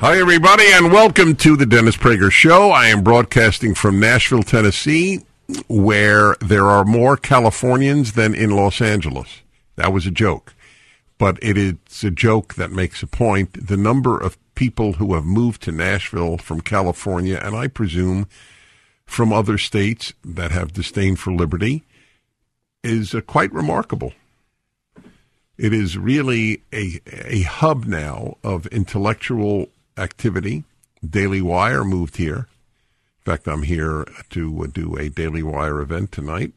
Hi, everybody, and welcome to the Dennis Prager Show. I am broadcasting from Nashville, Tennessee, where there are more Californians than in Los Angeles. That was a joke, but it is a joke that makes a point. The number of people who have moved to Nashville from California, and I presume from other states that have disdain for liberty, is uh, quite remarkable. It is really a, a hub now of intellectual activity. Daily Wire moved here. In fact, I'm here to uh, do a Daily Wire event tonight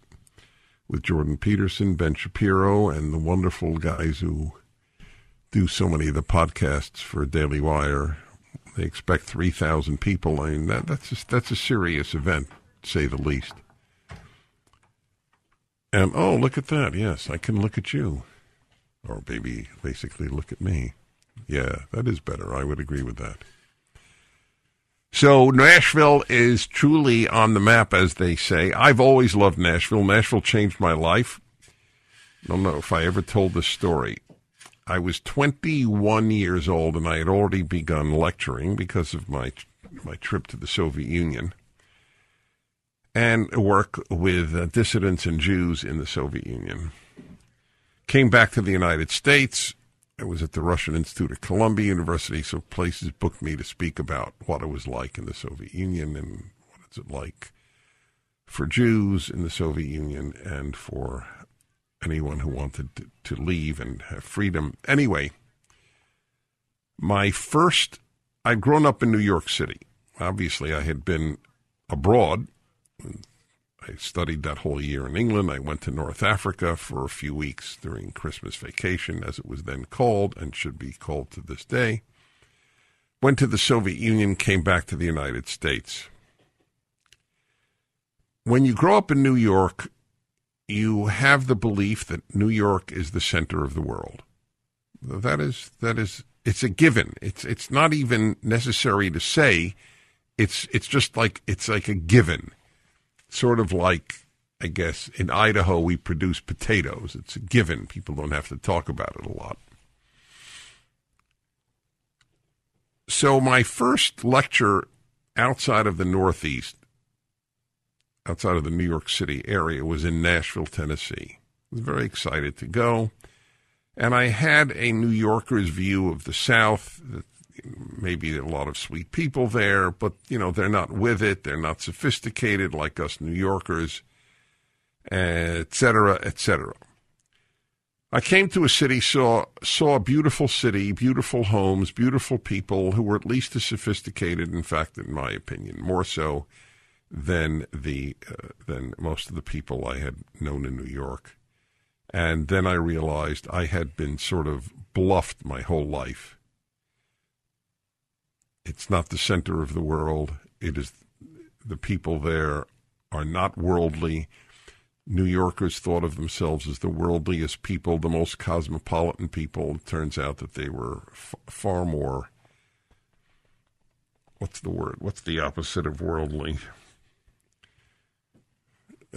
with Jordan Peterson, Ben Shapiro, and the wonderful guys who do so many of the podcasts for Daily Wire. They expect 3,000 people. I mean, that, that's, a, that's a serious event, to say the least. And, oh, look at that. Yes, I can look at you. Or maybe basically look at me. Yeah, that is better. I would agree with that. So Nashville is truly on the map, as they say. I've always loved Nashville. Nashville changed my life. I don't know if I ever told this story. I was 21 years old and I had already begun lecturing because of my my trip to the Soviet Union and work with uh, dissidents and Jews in the Soviet Union. Came back to the United States. I was at the Russian Institute of Columbia University, so places booked me to speak about what it was like in the Soviet Union and what it like for Jews in the Soviet Union and for anyone who wanted to, to leave and have freedom. Anyway, my first, I'd grown up in New York City. Obviously, I had been abroad. I studied that whole year in England. I went to North Africa for a few weeks during Christmas vacation, as it was then called and should be called to this day. Went to the Soviet Union, came back to the United States. When you grow up in New York, you have the belief that New York is the center of the world. That is that is it's a given. It's it's not even necessary to say. It's it's just like it's like a given. Sort of like I guess in Idaho we produce potatoes. It's a given. People don't have to talk about it a lot. So my first lecture outside of the Northeast outside of the New York City area was in Nashville, Tennessee. I was very excited to go. And I had a New Yorker's view of the South. Maybe a lot of sweet people there, but you know they're not with it. They're not sophisticated like us New Yorkers, etc., etc. I came to a city, saw saw a beautiful city, beautiful homes, beautiful people who were at least as sophisticated. In fact, in my opinion, more so than the uh, than most of the people I had known in New York. And then I realized I had been sort of bluffed my whole life. It's not the center of the world. It is the people there are not worldly. New Yorkers thought of themselves as the worldliest people, the most cosmopolitan people. It turns out that they were f- far more. What's the word? What's the opposite of worldly?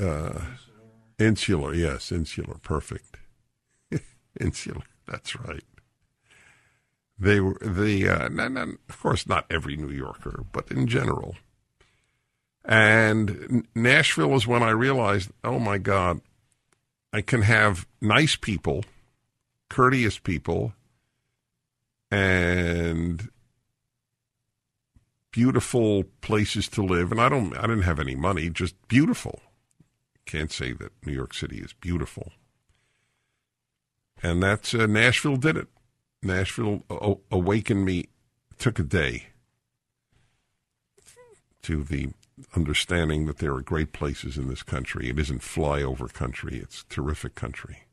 Uh, insular, yes, insular, perfect. insular, that's right. They were the, uh, of course, not every New Yorker, but in general. And Nashville was when I realized, oh my God, I can have nice people, courteous people, and beautiful places to live, and I don't I didn't have any money, just beautiful. Can't say that New York City is beautiful. And that's uh, Nashville did it. Nashville uh, oh, o- awakened me. Took a day to the understanding that there are great places in this country. It isn't flyover country, it's terrific country.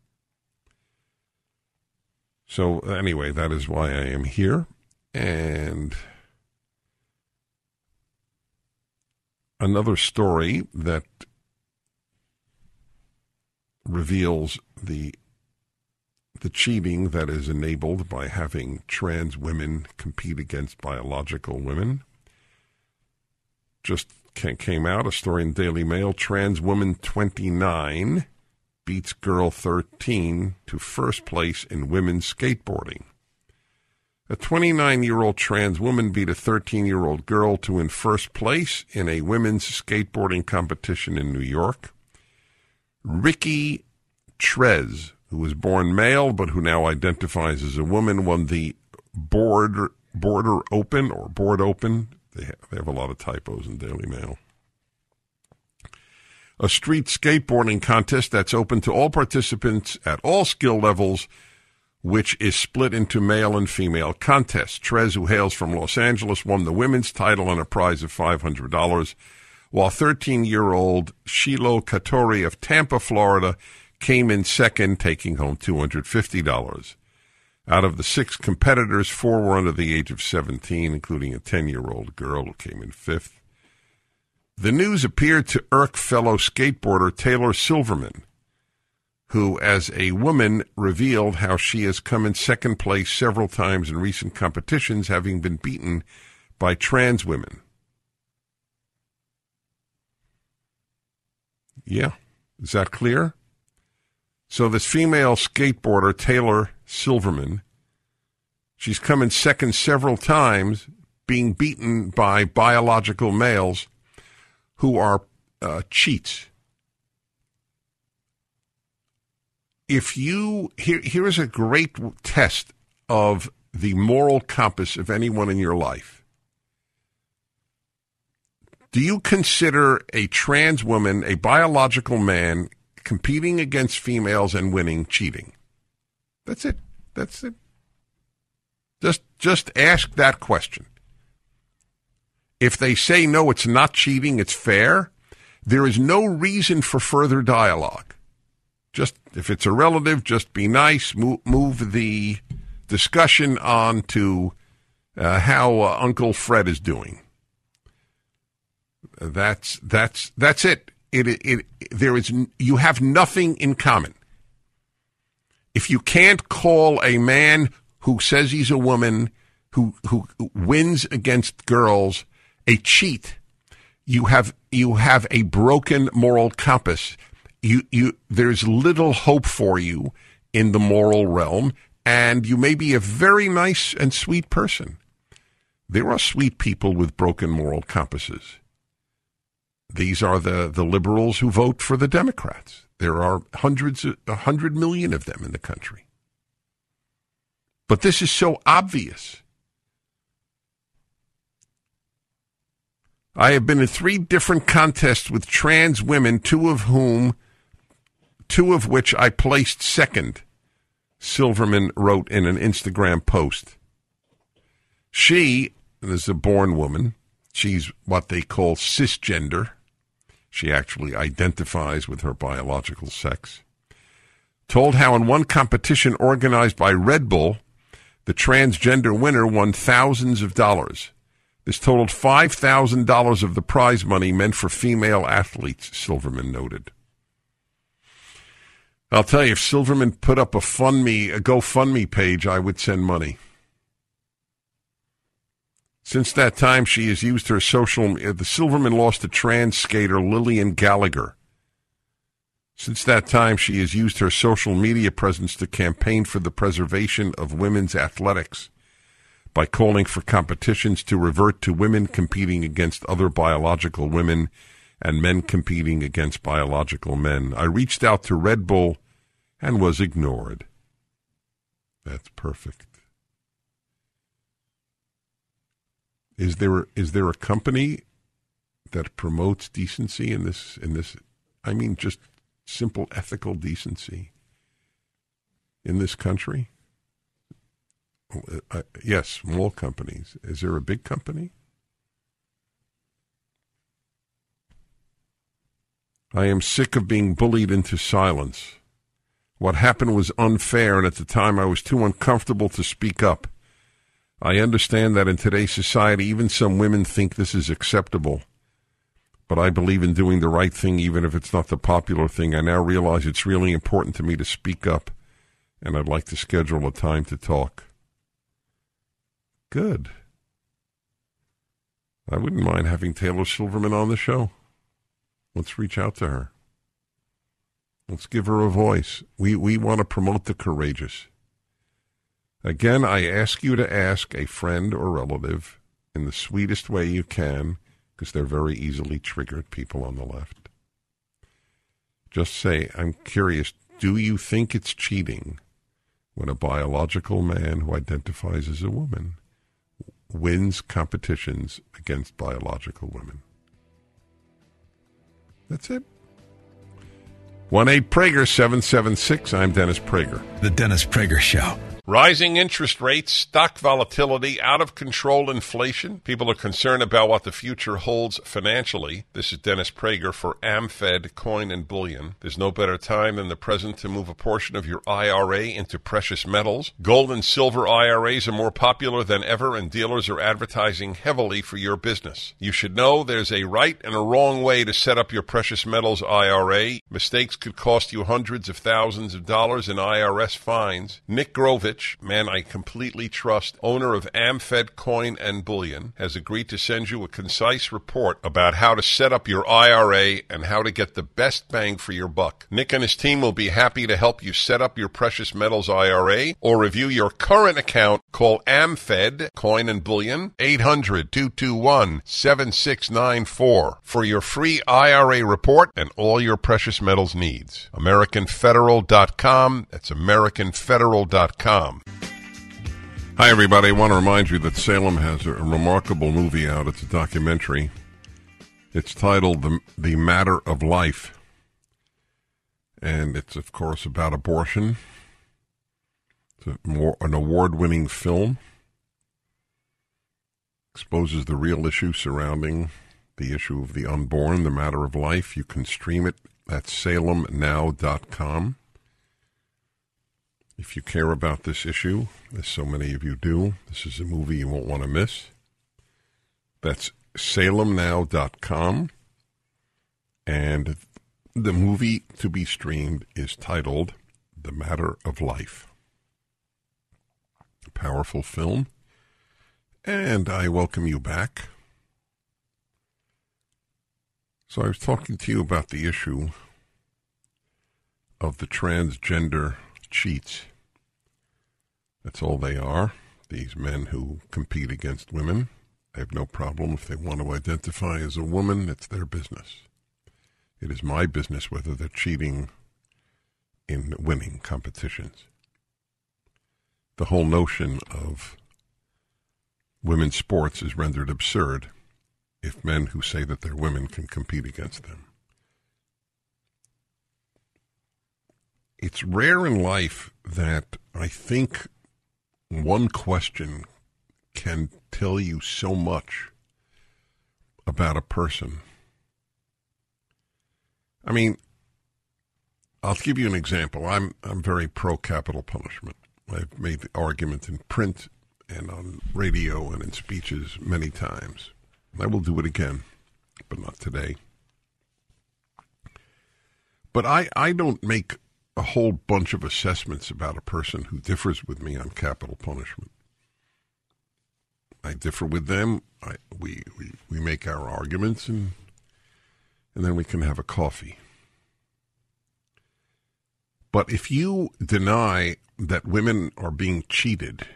So, uh, anyway, that is why I am here. And another story that reveals the the cheating that is enabled by having trans women compete against biological women. Just came out a story in Daily Mail. Trans woman 29 beats girl 13 to first place in women's skateboarding. A 29 year old trans woman beat a 13 year old girl to win first place in a women's skateboarding competition in New York. Ricky Trez, who was born male but who now identifies as a woman, won the Border, Border Open or Board Open. They have, they have a lot of typos in Daily Mail. A street skateboarding contest that's open to all participants at all skill levels, which is split into male and female contests. Trez, who hails from Los Angeles, won the women's title and a prize of $500 while 13 year old Shiloh Katori of Tampa, Florida, came in second, taking home $250. Out of the six competitors, four were under the age of 17, including a 10 year old girl who came in fifth. The news appeared to irk fellow skateboarder Taylor Silverman, who, as a woman, revealed how she has come in second place several times in recent competitions, having been beaten by trans women. Yeah. Is that clear? So this female skateboarder, Taylor Silverman, she's come in second several times, being beaten by biological males who are uh, cheats. If you here, here is a great test of the moral compass of anyone in your life. Do you consider a trans woman, a biological man, competing against females and winning cheating? That's it. That's it. Just just ask that question. If they say no, it's not cheating, it's fair, there is no reason for further dialogue. Just if it's a relative, just be nice, move, move the discussion on to uh, how uh, Uncle Fred is doing. That's that's that's it. It, it. it there is you have nothing in common. If you can't call a man who says he's a woman who who wins against girls a cheat, you have you have a broken moral compass. You you there's little hope for you in the moral realm, and you may be a very nice and sweet person. There are sweet people with broken moral compasses. These are the, the liberals who vote for the Democrats. There are hundreds, a hundred million of them in the country. But this is so obvious. I have been in three different contests with trans women, two of whom, two of which I placed second, Silverman wrote in an Instagram post. She is a born woman. She's what they call cisgender. She actually identifies with her biological sex. Told how in one competition organized by Red Bull, the transgender winner won thousands of dollars. This totaled $5,000 of the prize money meant for female athletes, Silverman noted. I'll tell you, if Silverman put up a fund me, a GoFundMe page, I would send money. Since that time, she has used her social. Uh, the Silverman lost to trans skater Lillian Gallagher. Since that time, she has used her social media presence to campaign for the preservation of women's athletics by calling for competitions to revert to women competing against other biological women and men competing against biological men. I reached out to Red Bull and was ignored. That's perfect. Is there is there a company that promotes decency in this in this I mean just simple ethical decency in this country? Uh, yes, small companies. Is there a big company? I am sick of being bullied into silence. What happened was unfair, and at the time I was too uncomfortable to speak up. I understand that in today's society, even some women think this is acceptable. But I believe in doing the right thing, even if it's not the popular thing. I now realize it's really important to me to speak up, and I'd like to schedule a time to talk. Good. I wouldn't mind having Taylor Silverman on the show. Let's reach out to her. Let's give her a voice. We, we want to promote the courageous. Again, I ask you to ask a friend or relative in the sweetest way you can, because they're very easily triggered, people on the left. Just say, I'm curious, do you think it's cheating when a biological man who identifies as a woman wins competitions against biological women? That's it. 1 8 Prager 776. I'm Dennis Prager. The Dennis Prager Show. Rising interest rates, stock volatility, out of control inflation. People are concerned about what the future holds financially. This is Dennis Prager for AmFed Coin and Bullion. There's no better time than the present to move a portion of your IRA into precious metals. Gold and silver IRAs are more popular than ever, and dealers are advertising heavily for your business. You should know there's a right and a wrong way to set up your precious metals IRA. Mistakes could cost you hundreds of thousands of dollars in IRS fines. Nick Man I completely trust, owner of AmFed Coin and Bullion, has agreed to send you a concise report about how to set up your IRA and how to get the best bang for your buck. Nick and his team will be happy to help you set up your precious metals IRA or review your current account. Call AmFed Coin and Bullion 800-221-7694 for your free IRA report and all your precious metals needs. AmericanFederal.com. That's AmericanFederal.com. Hi, everybody. I want to remind you that Salem has a remarkable movie out. It's a documentary. It's titled The, the Matter of Life. And it's, of course, about abortion. It's more, an award winning film. Exposes the real issue surrounding the issue of the unborn, the matter of life. You can stream it at salemnow.com. If you care about this issue, as so many of you do, this is a movie you won't want to miss. That's salemnow.com. And the movie to be streamed is titled The Matter of Life. A powerful film. And I welcome you back. So I was talking to you about the issue of the transgender cheats. That's all they are. These men who compete against women. I have no problem if they want to identify as a woman, it's their business. It is my business whether they're cheating in winning competitions. The whole notion of women's sports is rendered absurd if men who say that they're women can compete against them. It's rare in life that I think one question can tell you so much about a person. I mean, I'll give you an example. I'm I'm very pro capital punishment. I've made the argument in print and on radio and in speeches many times. I will do it again, but not today. But I, I don't make a whole bunch of assessments about a person who differs with me on capital punishment. I differ with them. I, we, we, we make our arguments and and then we can have a coffee. But if you deny that women are being cheated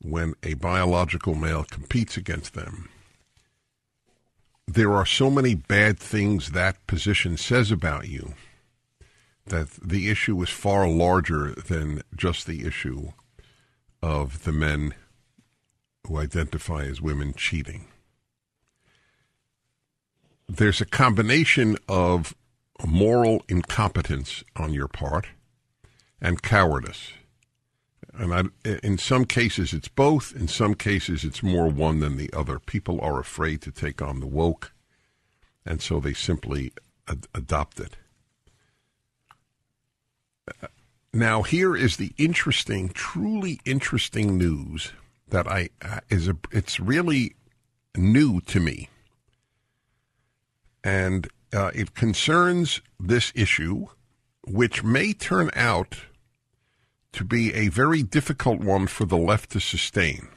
when a biological male competes against them, there are so many bad things that position says about you that the issue is far larger than just the issue of the men who identify as women cheating. There's a combination of moral incompetence on your part and cowardice. And I, in some cases, it's both. In some cases, it's more one than the other. People are afraid to take on the woke, and so they simply ad- adopt it. Now, here is the interesting, truly interesting news that I uh, is a, it's really new to me, and uh, it concerns this issue, which may turn out to be a very difficult one for the left to sustain.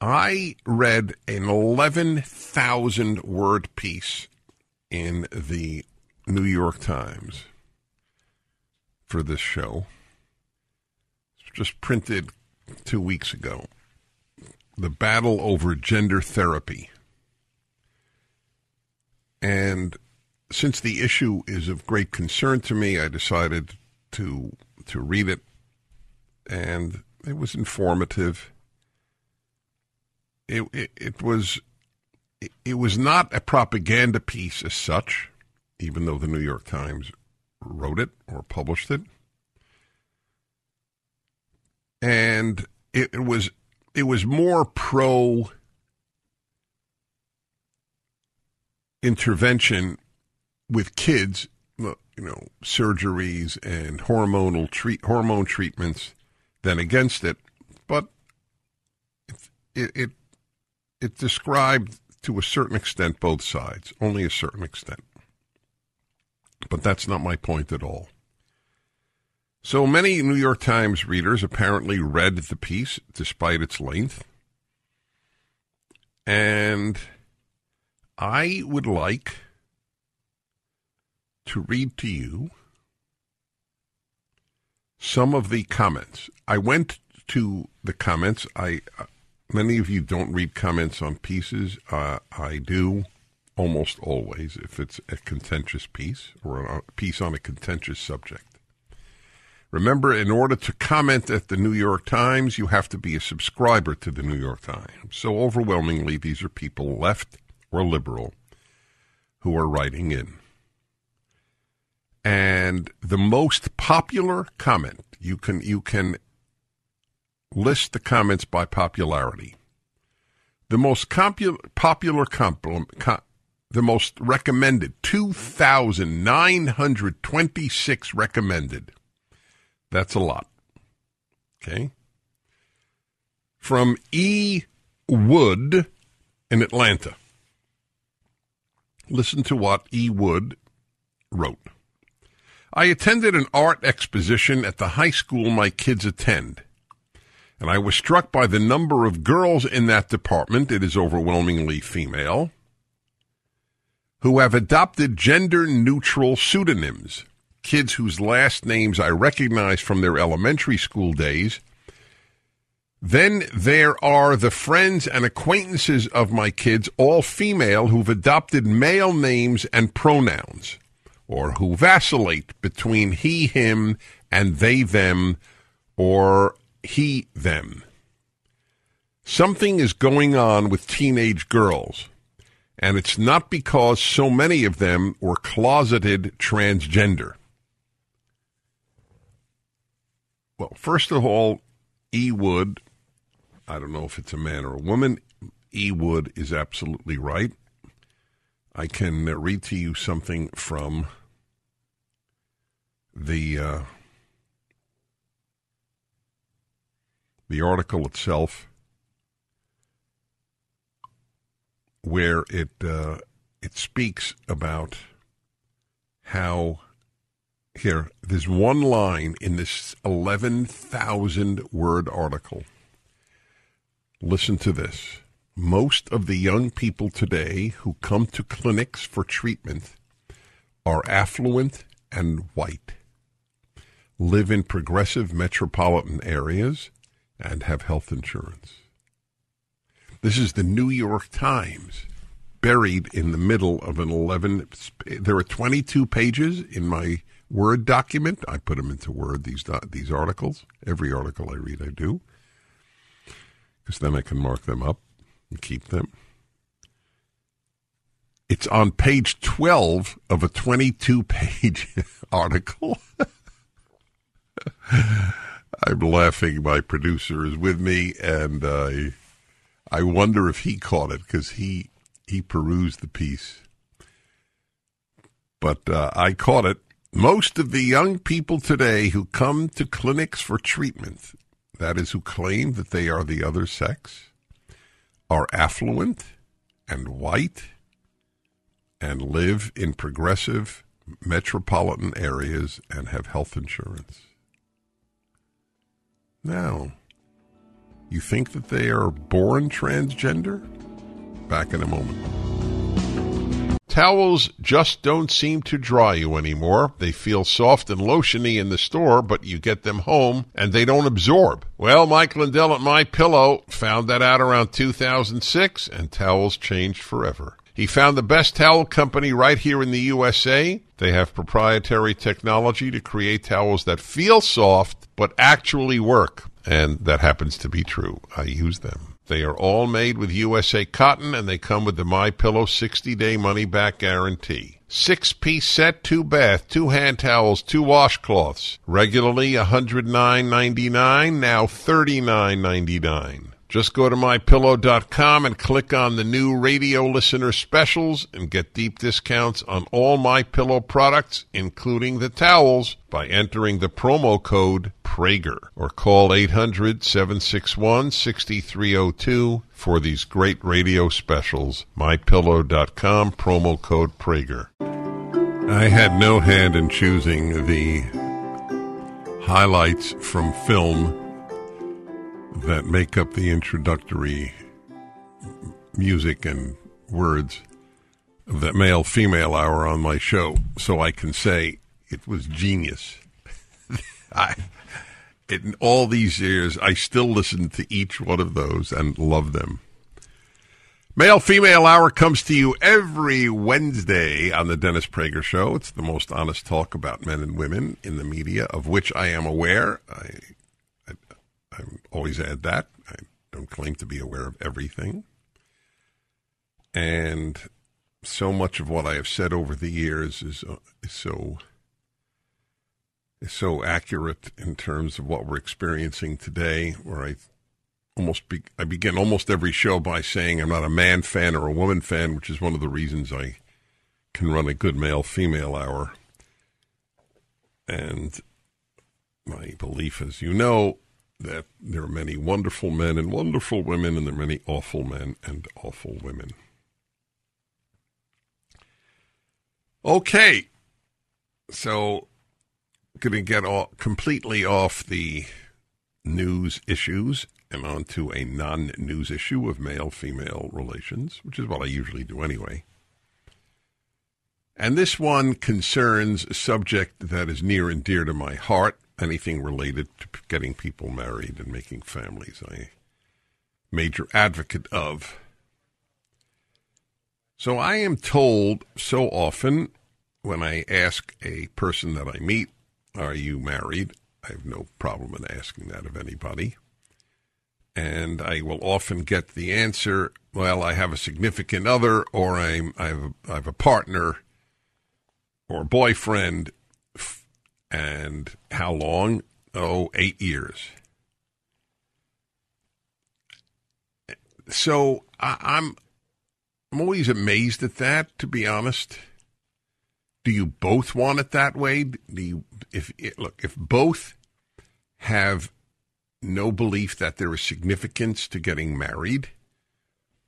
I read an 11,000 word piece in the New York Times for this show. It's just printed two weeks ago. The battle over gender therapy. And since the issue is of great concern to me, I decided to to read it, and it was informative. It it, it was it, it was not a propaganda piece as such, even though the New York Times wrote it or published it, and it, it was it was more pro intervention with kids you know, surgeries and hormonal treat hormone treatments than against it. But it, it it described to a certain extent both sides, only a certain extent. But that's not my point at all. So many New York Times readers apparently read the piece despite its length. And I would like to read to you some of the comments. I went to the comments. I uh, many of you don't read comments on pieces. Uh, I do almost always if it's a contentious piece or a piece on a contentious subject. Remember, in order to comment at the New York Times, you have to be a subscriber to the New York Times. So overwhelmingly, these are people left or liberal who are writing in. And the most popular comment, you can you can list the comments by popularity. The most compu- popular com- the most recommended, 2,926 recommended. That's a lot. Okay. From E. Wood in Atlanta. Listen to what E. Wood wrote. I attended an art exposition at the high school my kids attend, and I was struck by the number of girls in that department, it is overwhelmingly female, who have adopted gender neutral pseudonyms, kids whose last names I recognize from their elementary school days. Then there are the friends and acquaintances of my kids, all female, who've adopted male names and pronouns or who vacillate between he, him, and they, them, or he, them. Something is going on with teenage girls, and it's not because so many of them were closeted transgender. Well, first of all, E. Wood, I don't know if it's a man or a woman, E. Wood is absolutely right. I can read to you something from the uh, the article itself, where it uh, it speaks about how here there's one line in this eleven thousand word article. Listen to this. Most of the young people today who come to clinics for treatment are affluent and white live in progressive metropolitan areas, and have health insurance. This is the New York Times, buried in the middle of an 11. There are 22 pages in my Word document. I put them into Word, these, these articles. Every article I read, I do. because then I can mark them up and keep them. It's on page 12 of a 22 page article. I'm laughing. My producer is with me, and uh, I wonder if he caught it because he he perused the piece. But uh, I caught it. Most of the young people today who come to clinics for treatment, that is, who claim that they are the other sex, are affluent and white and live in progressive metropolitan areas and have health insurance. Now, you think that they are born transgender? Back in a moment. Towels just don't seem to dry you anymore. They feel soft and lotiony in the store, but you get them home and they don't absorb. Well, Mike Lindell at My Pillow found that out around 2006 and towels changed forever. He found the best towel company right here in the USA. They have proprietary technology to create towels that feel soft but actually work. And that happens to be true. I use them. They are all made with USA cotton and they come with the My Pillow 60-day money back guarantee. Six piece set, two bath, two hand towels, two washcloths. Regularly $109.99, now $39.99. Just go to mypillow.com and click on the new radio listener specials and get deep discounts on all my pillow products, including the towels, by entering the promo code Prager or call 800-761-6302 for these great radio specials. mypillow.com promo code Prager. I had no hand in choosing the highlights from film that make up the introductory music and words of that male female hour on my show, so I can say it was genius. I, in all these years, I still listen to each one of those and love them. Male Female Hour comes to you every Wednesday on the Dennis Prager Show. It's the most honest talk about men and women in the media, of which I am aware. I I always add that. I don't claim to be aware of everything. And so much of what I have said over the years is, uh, is so is so accurate in terms of what we're experiencing today. Where I almost be, I begin almost every show by saying I'm not a man fan or a woman fan, which is one of the reasons I can run a good male female hour. And my belief, as you know, that there are many wonderful men and wonderful women, and there are many awful men and awful women. Okay, so going to get all, completely off the news issues and onto a non-news issue of male-female relations, which is what I usually do anyway. And this one concerns a subject that is near and dear to my heart, anything related to getting people married and making families. I major advocate of. So I am told so often when I ask a person that I meet, "Are you married?" I have no problem in asking that of anybody. And I will often get the answer, well, I have a significant other, or I'm, I, have a, I have a partner, or boyfriend, and how long? Oh, eight years. So I, I'm I'm always amazed at that, to be honest. Do you both want it that way? Do you, if look, if both have no belief that there is significance to getting married,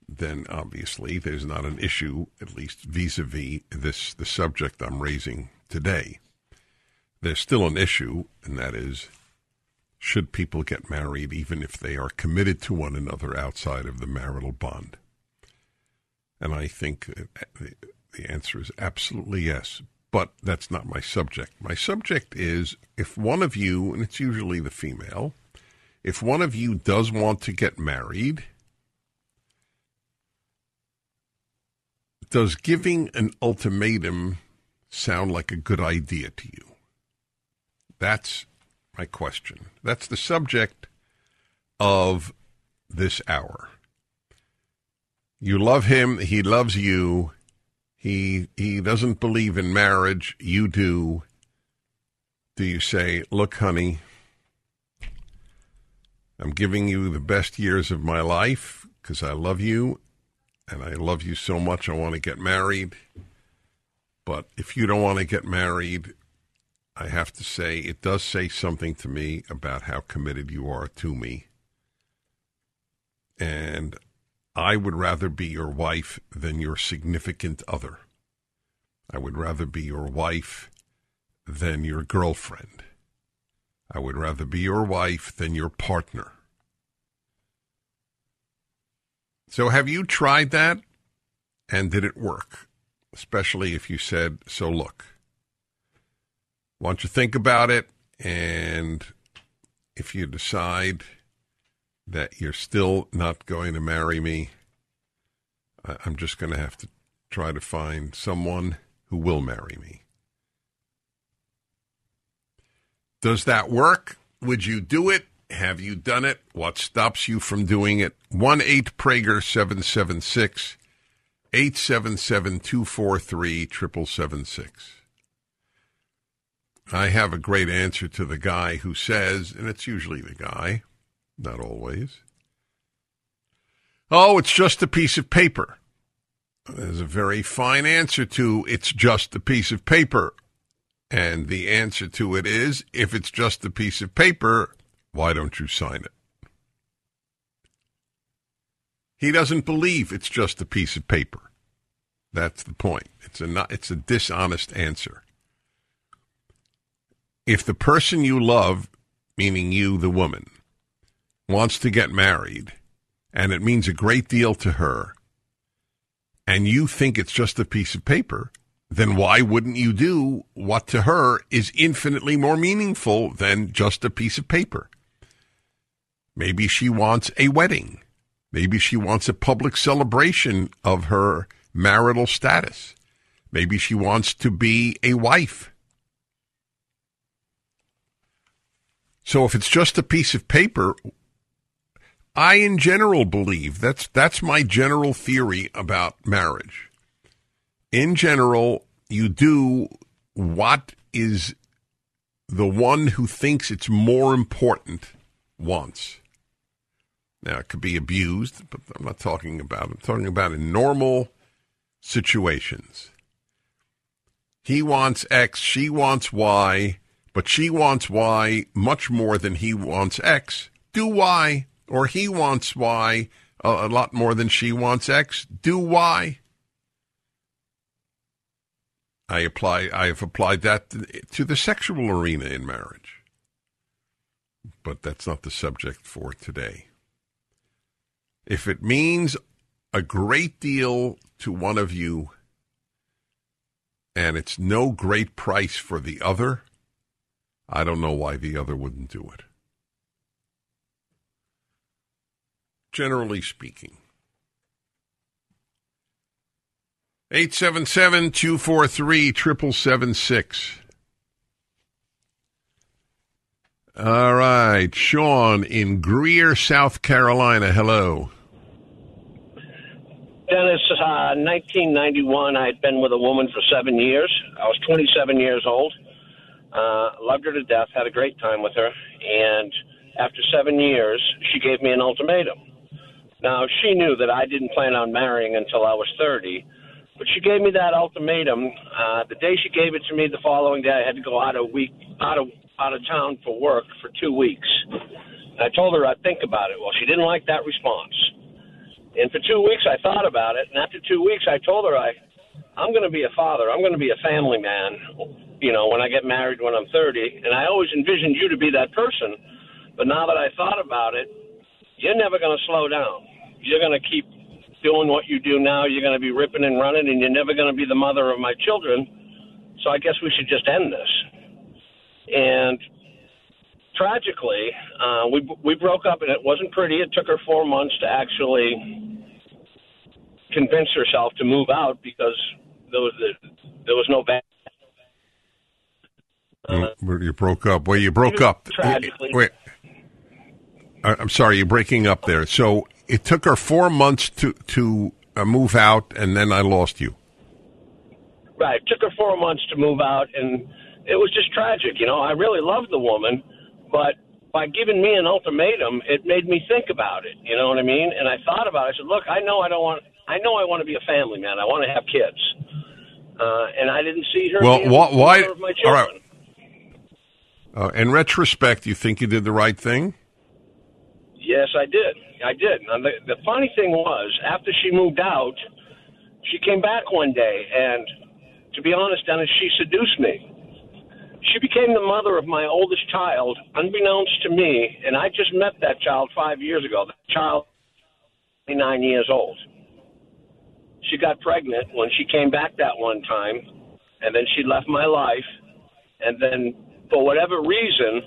then obviously there's not an issue, at least vis-a-vis this the subject I'm raising today there's still an issue, and that is should people get married even if they are committed to one another outside of the marital bond? And I think uh, the answer is absolutely yes. But that's not my subject. My subject is if one of you, and it's usually the female, if one of you does want to get married, does giving an ultimatum sound like a good idea to you? That's my question. That's the subject of this hour. You love him, he loves you. He he doesn't believe in marriage, you do. Do you say, "Look, honey, I'm giving you the best years of my life because I love you and I love you so much I want to get married." But if you don't want to get married, I have to say it does say something to me about how committed you are to me. And I would rather be your wife than your significant other. I would rather be your wife than your girlfriend. I would rather be your wife than your partner. So, have you tried that? And did it work? Especially if you said, So, look, don't you think about it? And if you decide that you're still not going to marry me, I'm just going to have to try to find someone who will marry me. Does that work? Would you do it? Have you done it? What stops you from doing it? 1 8 Prager 776 877 243 7776. I have a great answer to the guy who says, and it's usually the guy, not always. Oh, it's just a piece of paper. There's a very fine answer to it's just a piece of paper. And the answer to it is if it's just a piece of paper, why don't you sign it? He doesn't believe it's just a piece of paper. That's the point. It's a not, it's a dishonest answer. If the person you love, meaning you, the woman, wants to get married, and it means a great deal to her, and you think it's just a piece of paper, then why wouldn't you do what to her is infinitely more meaningful than just a piece of paper? Maybe she wants a wedding. Maybe she wants a public celebration of her marital status. Maybe she wants to be a wife. So if it's just a piece of paper, I, in general, believe that's that's my general theory about marriage. In general, you do what is the one who thinks it's more important wants. Now, it could be abused, but I'm not talking about. I'm talking about in normal situations. He wants X, she wants Y, but she wants Y much more than he wants X. Do Y or he wants Y a, a lot more than she wants X, do Y. I apply. I have applied that to the sexual arena in marriage, but that's not the subject for today. If it means a great deal to one of you, and it's no great price for the other, I don't know why the other wouldn't do it. generally speaking. 877 243 7776. All right. Sean in Greer, South Carolina. Hello. Dennis, uh, 1991, I had been with a woman for seven years. I was 27 years old. Uh, loved her to death, had a great time with her. And after seven years, she gave me an ultimatum. Now, she knew that I didn't plan on marrying until I was 30, but she gave me that ultimatum. Uh, the day she gave it to me, the following day, I had to go out of week out of out of town for work for two weeks. And I told her I'd think about it. Well, she didn't like that response. And for two weeks, I thought about it. And after two weeks, I told her I, I'm going to be a father. I'm going to be a family man. You know, when I get married when I'm 30, and I always envisioned you to be that person. But now that I thought about it, you're never going to slow down you're going to keep doing what you do now. You're going to be ripping and running, and you're never going to be the mother of my children. So I guess we should just end this. And tragically, uh, we we broke up, and it wasn't pretty. It took her four months to actually convince herself to move out because there was the, there was no back. Uh, you broke up. Well, you broke up. Tragically. Wait. I'm sorry, you're breaking up there. So it took her four months to to uh, move out, and then I lost you. Right. It took her four months to move out, and it was just tragic. You know, I really loved the woman, but by giving me an ultimatum, it made me think about it. You know what I mean? And I thought about it. I said, look, I know I don't want. I know I want to be a family man. I want to have kids. Uh, and I didn't see her. Well, why- Of my all right. Uh, in retrospect, you think you did the right thing? Yes, I did. I did. The, the funny thing was, after she moved out, she came back one day, and to be honest, Dennis, she seduced me. She became the mother of my oldest child, unbeknownst to me, and I just met that child five years ago. That child, nine years old. She got pregnant when she came back that one time, and then she left my life, and then for whatever reason,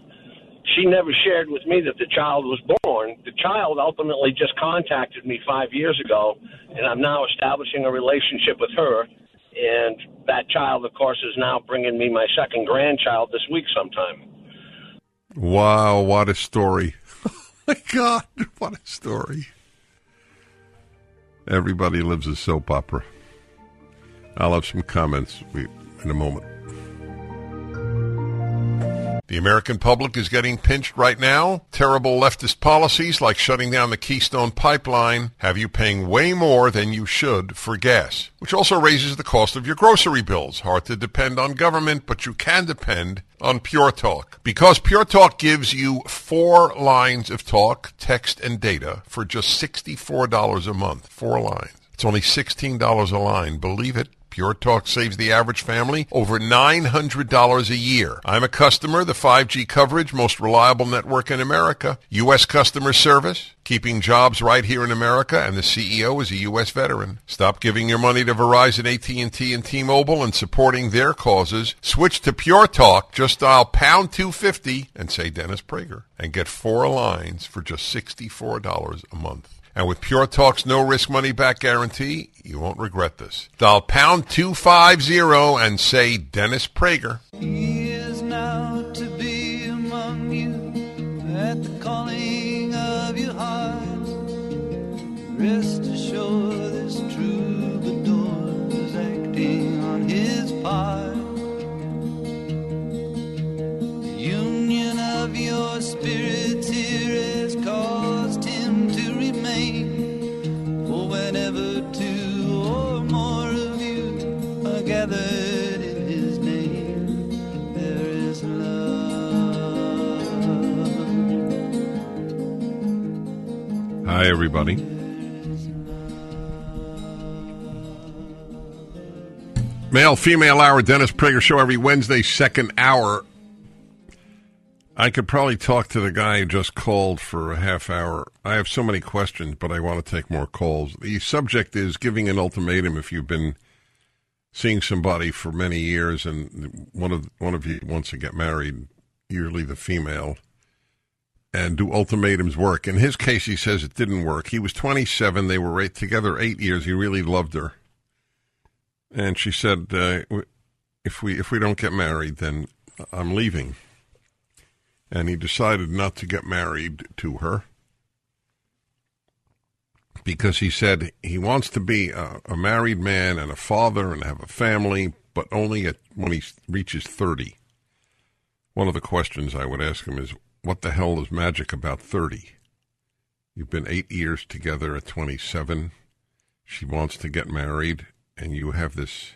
she never shared with me that the child was born. The child ultimately just contacted me five years ago, and I'm now establishing a relationship with her. And that child, of course, is now bringing me my second grandchild this week sometime. Wow, what a story! Oh my God, what a story! Everybody lives a soap opera. I'll have some comments in a moment. The American public is getting pinched right now. Terrible leftist policies like shutting down the Keystone Pipeline have you paying way more than you should for gas, which also raises the cost of your grocery bills. Hard to depend on government, but you can depend on Pure Talk. Because Pure Talk gives you four lines of talk, text, and data for just $64 a month. Four lines. It's only $16 a line. Believe it. Pure Talk saves the average family over $900 a year. I'm a customer, the 5G coverage, most reliable network in America. U.S. customer service, keeping jobs right here in America, and the CEO is a U.S. veteran. Stop giving your money to Verizon, AT&T, and T-Mobile and supporting their causes. Switch to Pure Talk. Just dial pound 250 and say Dennis Prager and get four lines for just $64 a month. And with Pure Talk's no risk money back guarantee, you won't regret this. Dial pound 250 and say Dennis Prager. He is now to be among you at the calling of your heart. Rest assured, this troubadour is acting on his part. The union of your spirits Everybody. Male, female hour, Dennis Prager show every Wednesday, second hour. I could probably talk to the guy who just called for a half hour. I have so many questions, but I want to take more calls. The subject is giving an ultimatum if you've been seeing somebody for many years and one of one of you wants to get married, usually the female. And do ultimatums work? In his case, he says it didn't work. He was 27. They were right together eight years. He really loved her, and she said, uh, "If we if we don't get married, then I'm leaving." And he decided not to get married to her because he said he wants to be a, a married man and a father and have a family, but only at, when he reaches 30. One of the questions I would ask him is, what the hell is magic about 30? You've been eight years together at 27. She wants to get married, and you have this,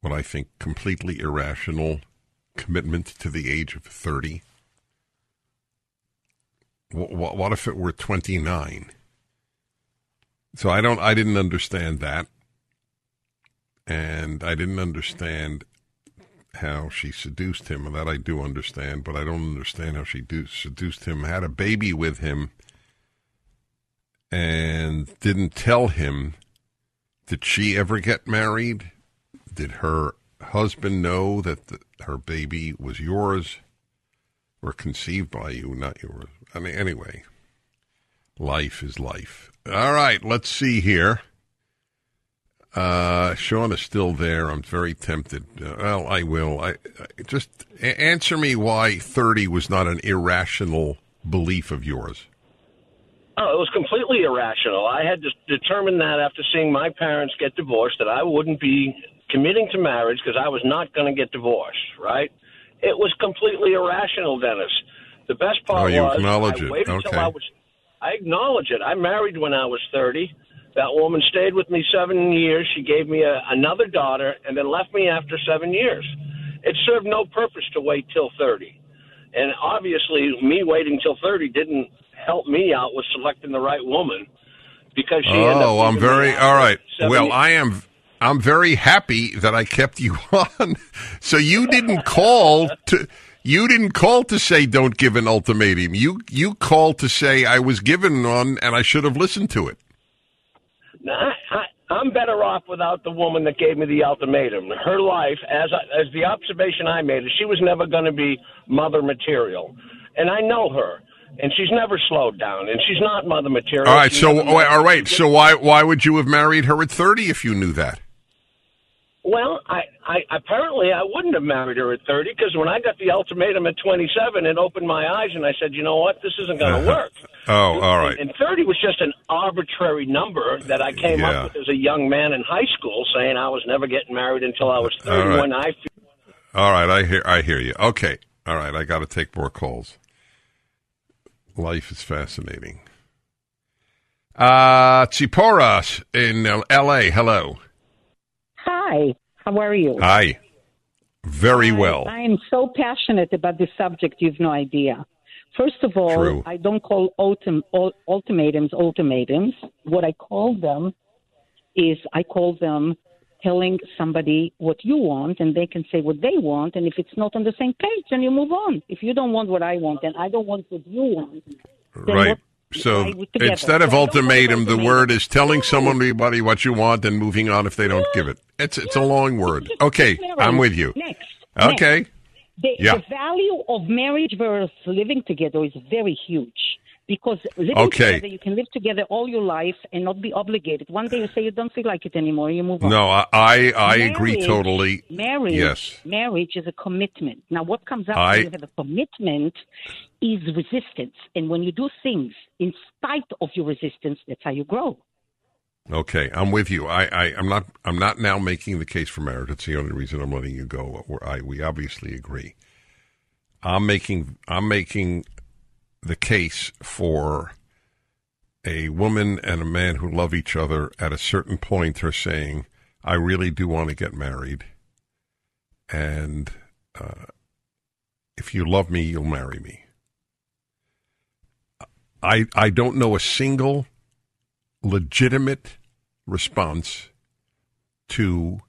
what I think, completely irrational commitment to the age of 30. What, what if it were 29? So I don't, I didn't understand that. And I didn't understand how she seduced him. And that I do understand, but I don't understand how she do, seduced him, had a baby with him, and didn't tell him. Did she ever get married? Did her husband know that the, her baby was yours or conceived by you, not yours? I mean, anyway, life is life. All right, let's see here. Uh, Sean is still there. I'm very tempted. Uh, well, I will. I, I just a- answer me why 30 was not an irrational belief of yours. Oh, it was completely irrational. I had to determine that after seeing my parents get divorced that I wouldn't be committing to marriage because I was not going to get divorced, right? It was completely irrational, Dennis. The best part Oh, you was acknowledge I it. waited Okay. I was I acknowledge it. I married when I was 30. That woman stayed with me 7 years. She gave me a, another daughter and then left me after 7 years. It served no purpose to wait till 30. And obviously, me waiting till 30 didn't help me out with selecting the right woman because she ended up Oh, I'm very all right. Well, years. I am. I'm very happy that I kept you on. So you didn't call to. You didn't call to say don't give an ultimatum. You you called to say I was given one and I should have listened to it. Now, I, I, I'm better off without the woman that gave me the ultimatum. Her life, as I, as the observation I made, is she was never going to be mother material, and I know her, and she's never slowed down, and she's not mother material. All right. So all right. So why why would you have married her at 30 if you knew that? Well, I, I apparently I wouldn't have married her at 30 because when I got the ultimatum at 27, it opened my eyes, and I said, you know what, this isn't going to work. Oh, all right. And 30 was just an arbitrary number that I came Yeah. up with as a young man in high school, saying I was never getting married until I was 30. All right. When I All right, I hear I hear you. Okay. All right, I got to take more calls. Life is fascinating. Uh in L.A. Hello. Hi, how are you? Hi. Very I- well. I am so passionate about this subject, you've no idea. First of all, True. I don't call ultim, ultimatums ultimatums. What I call them is I call them telling somebody what you want, and they can say what they want. And if it's not on the same page, then you move on. If you don't want what I want, and I don't want what you want, then Right. what- So instead of So I don't call it ultimatum, the word is telling someone anybody what you want and moving on if they don't give it. It's it's a long word. Okay, I'm with you. Next. Okay. Next. The, Yeah. the value of marriage versus living together is very huge because living Okay. together, you can live together all your life and not be obligated. One day you say you don't feel like it anymore, you move on. No, I I, I agree totally. Marriage, Yes. marriage is a commitment. Now, what comes after I- you have a commitment is resistance, and when you do things in spite of your resistance, that's how you grow. Okay, I'm with you. I, I, I'm not. I'm not now making the case for marriage. It's the only reason I'm letting you go. I, we obviously agree. I'm making. I'm making the case for a woman and a man who love each other. At a certain point, are saying, "I really do want to get married," and uh, if you love me, you'll marry me. I I don't know a single legitimate response to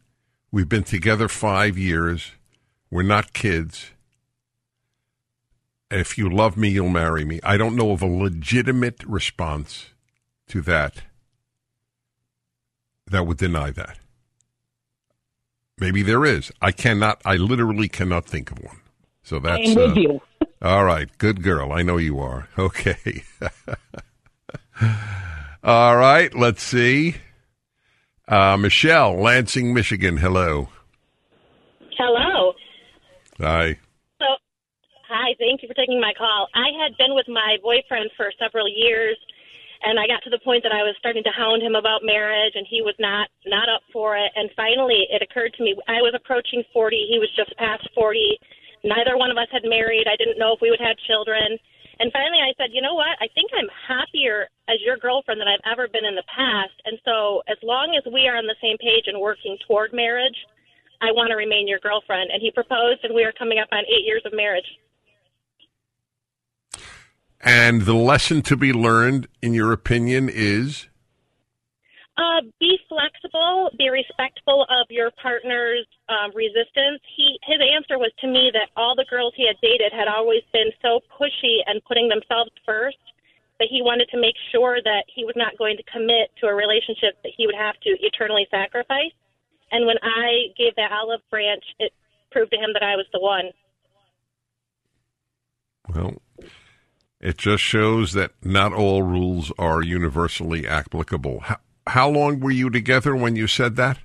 we've been together five years, we're not kids. If you love me, you'll marry me. I don't know of a legitimate response to that that would deny that. Maybe there is. I cannot, I literally cannot think of one. So that's. I am with uh, you. All right, good girl. I know you are. Okay. All right, let's see. Uh, Michelle, Lansing, Michigan. Hello. Hello. Hi. So, hi. Thank you for taking my call. I had been with my boyfriend for several years, and I got to the point that I was starting to hound him about marriage, and he was not not up for it. And finally, it occurred to me I was approaching forty. He was just past forty. Neither one of us had married. I didn't know if we would have children. And finally, I said, you know what? I think I'm happier as your girlfriend than I've ever been in the past. And so, as long as we are on the same page and working toward marriage, I want to remain your girlfriend. And he proposed, and we are coming up on eight years of marriage. And the lesson to be learned, in your opinion, is Uh, be flexible. Be respectful of your partner's um, resistance. He his answer was to me that all the girls he had dated had always been so pushy and putting themselves first that he wanted to make sure that he was not going to commit to a relationship that he would have to eternally sacrifice. And when I gave that olive branch, it proved to him that I was the one. well, it just shows that not all rules are universally applicable. How, how long were you together when you said that?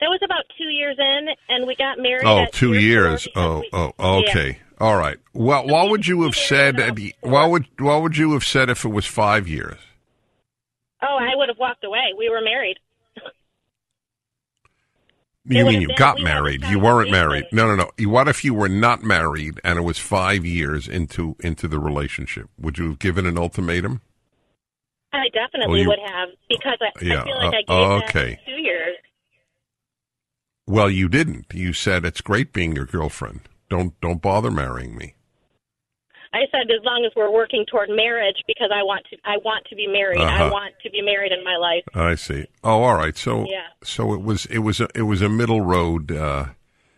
That was about two years in, and we got married. Oh, two year years. Oh, because oh, we- oh, okay. All right. Well, what would you have said? At, what would what would you have said if it was five years? Oh, I would have walked away. We were married. You mean you been- got we married? You weren't married. No, no, no. What if you were not married and it was five years into into the relationship? Would you have given an ultimatum? I definitely Oh, you- would have because I, Yeah, I feel like uh, I gave okay. two years. Well, you didn't. You said it's great being your girlfriend. Don't don't bother marrying me. I said as long as we're working toward marriage because I want to I want to be married. Uh-huh. I want to be married in my life. I see. Oh, all right. So Yeah. so it was it was a, it was a middle road uh,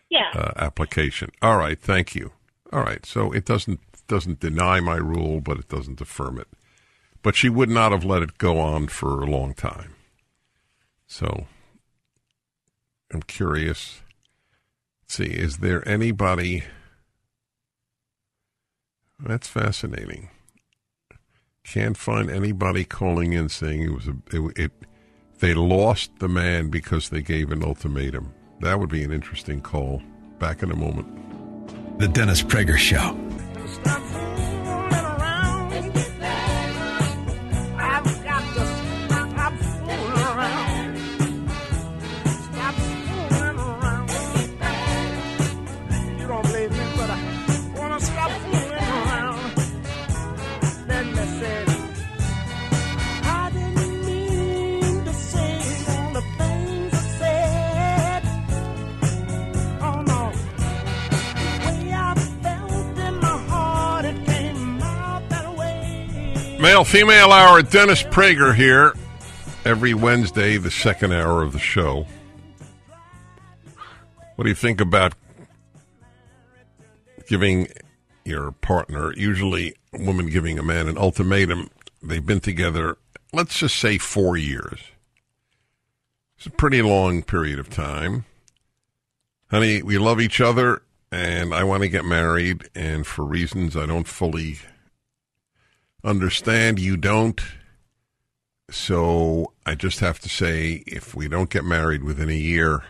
Yeah. uh, application. All right. Thank you. All right. So it doesn't doesn't deny my rule, but it doesn't affirm it. But she would not have let it go on for a long time. So I'm curious. Let's see, is there anybody? That's fascinating. Can't find anybody calling in saying it was a it, it they lost the man because they gave an ultimatum. That would be an interesting call. Back in a moment. The Dennis Prager Show. Male female hour, Dennis Prager here. Every Wednesday, the second hour of the show. What do you think about giving your partner, usually a woman giving a man an ultimatum? They've been together, let's just say four years. It's a pretty long period of time. Honey, we love each other and I want to get married, and for reasons I don't fully understand you don't. So I just have to say, if we don't get married within a year,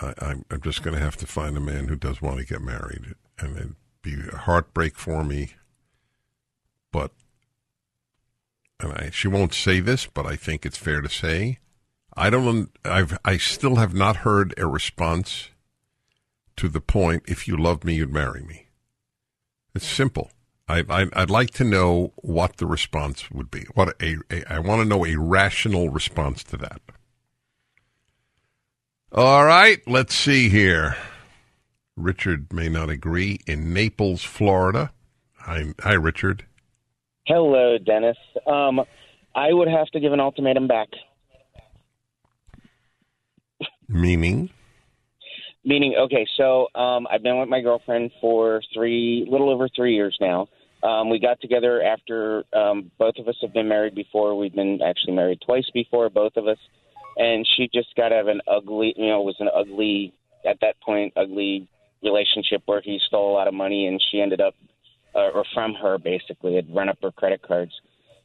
I, I'm, I'm just going to have to find a man who does want to get married, and it'd be a heartbreak for me. But, and I, she won't say this, but I think it's fair to say, I don't. I've. I still have not heard a response to the point. If you loved me, you'd marry me. It's simple. I, I, I'd like to know what the response would be. What a, a I want to know a rational response to that. All right, let's see here. Richard may not agree in Naples, Florida. Hi, hi, Richard. Hello, Dennis. Um, I would have to give an ultimatum back. Meaning, Meaning, okay, so um, I've been with my girlfriend for three, little over three years now. Um, we got together after um, both of us have been married before. We've been actually married twice before, both of us. And she just got out of an ugly, you know, it was an ugly, at that point, ugly relationship where he stole a lot of money and she ended up, uh, or from her basically, had run up her credit cards.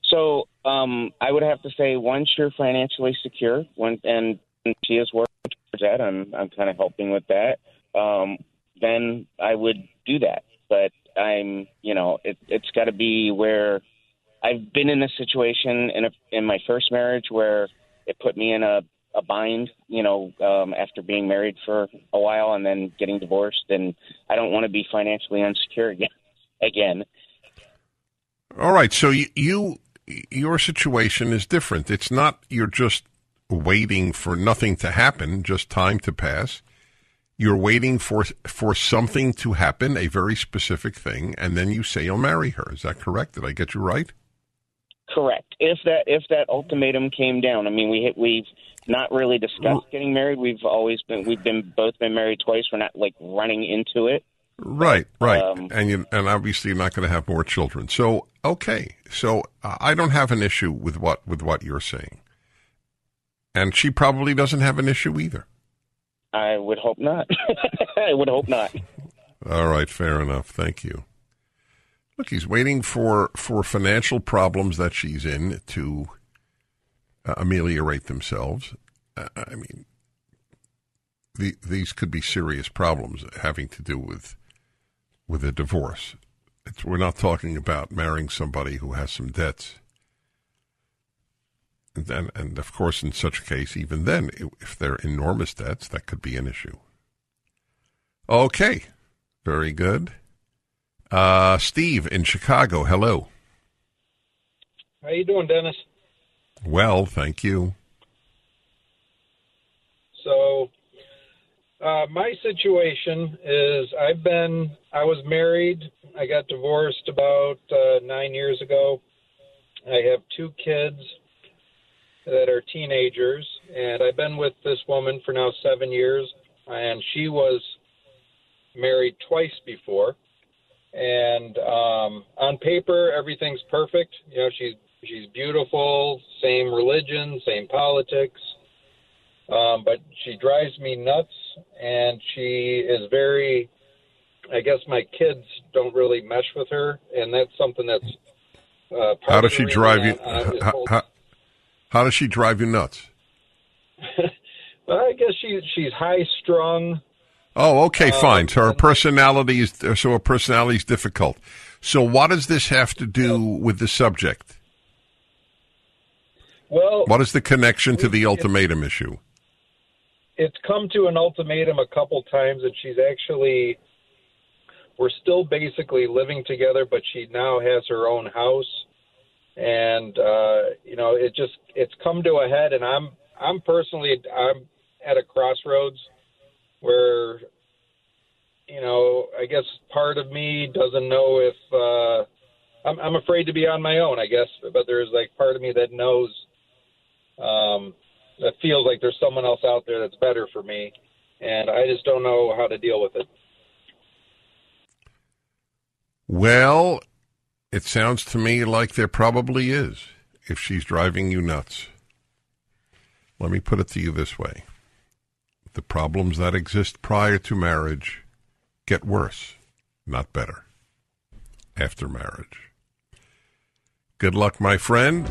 So um, I would have to say, once you're financially secure, when, and she is working towards that, I'm I'm kind of helping with that. Um, then I would do that. But I'm, you know, it, it's got to be where I've been in a situation in a, in my first marriage where it put me in a a bind, you know, um, after being married for a while and then getting divorced, and I don't want to be financially unsecure again. Again, all right. So you, you your situation is different. It's not you're just waiting for nothing to happen, just time to pass. You're waiting for for something to happen, a very specific thing, and then you say you'll marry her. Is that correct? Did I get you right? Correct. If that if that ultimatum came down, I mean, we we've not really discussed getting married. We've always been we've been both been married twice. We're not like running into it. Right, right, Um, and you and obviously you're not going to have more children. So okay, so uh, I don't have an issue with what with what you're saying, and she probably doesn't have an issue either. I would hope not. I would hope not. All right, fair enough. Thank you. Look, he's waiting for for financial problems that she's in to uh, ameliorate themselves. Uh, I mean, the, these could be serious problems having to do with with a divorce. It's, we're not talking about marrying somebody who has some debts. And, then, and of course, in such a case, even then, if they're enormous debts, that could be an issue. Okay, very good. Uh, Steve in Chicago, hello. How are you doing, Dennis? Well, thank you. So, uh, my situation is I've been, I was married. I got divorced about uh, nine years ago. I have two kids that are teenagers, and I've been with this woman for now seven years, and she was married twice before. And um, on paper, everything's perfect. You know, she's she's beautiful, same religion, same politics. Um, but she drives me nuts, and she is very. I guess my kids don't really mesh with her, and that's something that's. Uh, How does she drive you? How, how does she drive you nuts? Well, I guess she she's high strung. Oh, okay, Uh, fine. So her personality is so her personality is difficult. So what does this have to do with the subject? Well, What is the connection to the ultimatum issue? it's come to an ultimatum a couple times, and she's actually. We're still basically living together, but she now has her own house, and uh, you know, it just it's come to a head, and I'm I'm personally I'm at a crossroads where you know I guess part of me doesn't know if uh, I'm I'm afraid to be on my own, I guess, but there's like part of me that knows um, that feels like there's someone else out there that's better for me, and I just don't know how to deal with it. Well, it sounds to me like there probably is if she's driving you nuts. Let me put it to you this way. The problems that exist prior to marriage get worse, not better, after marriage. Good luck, my friend.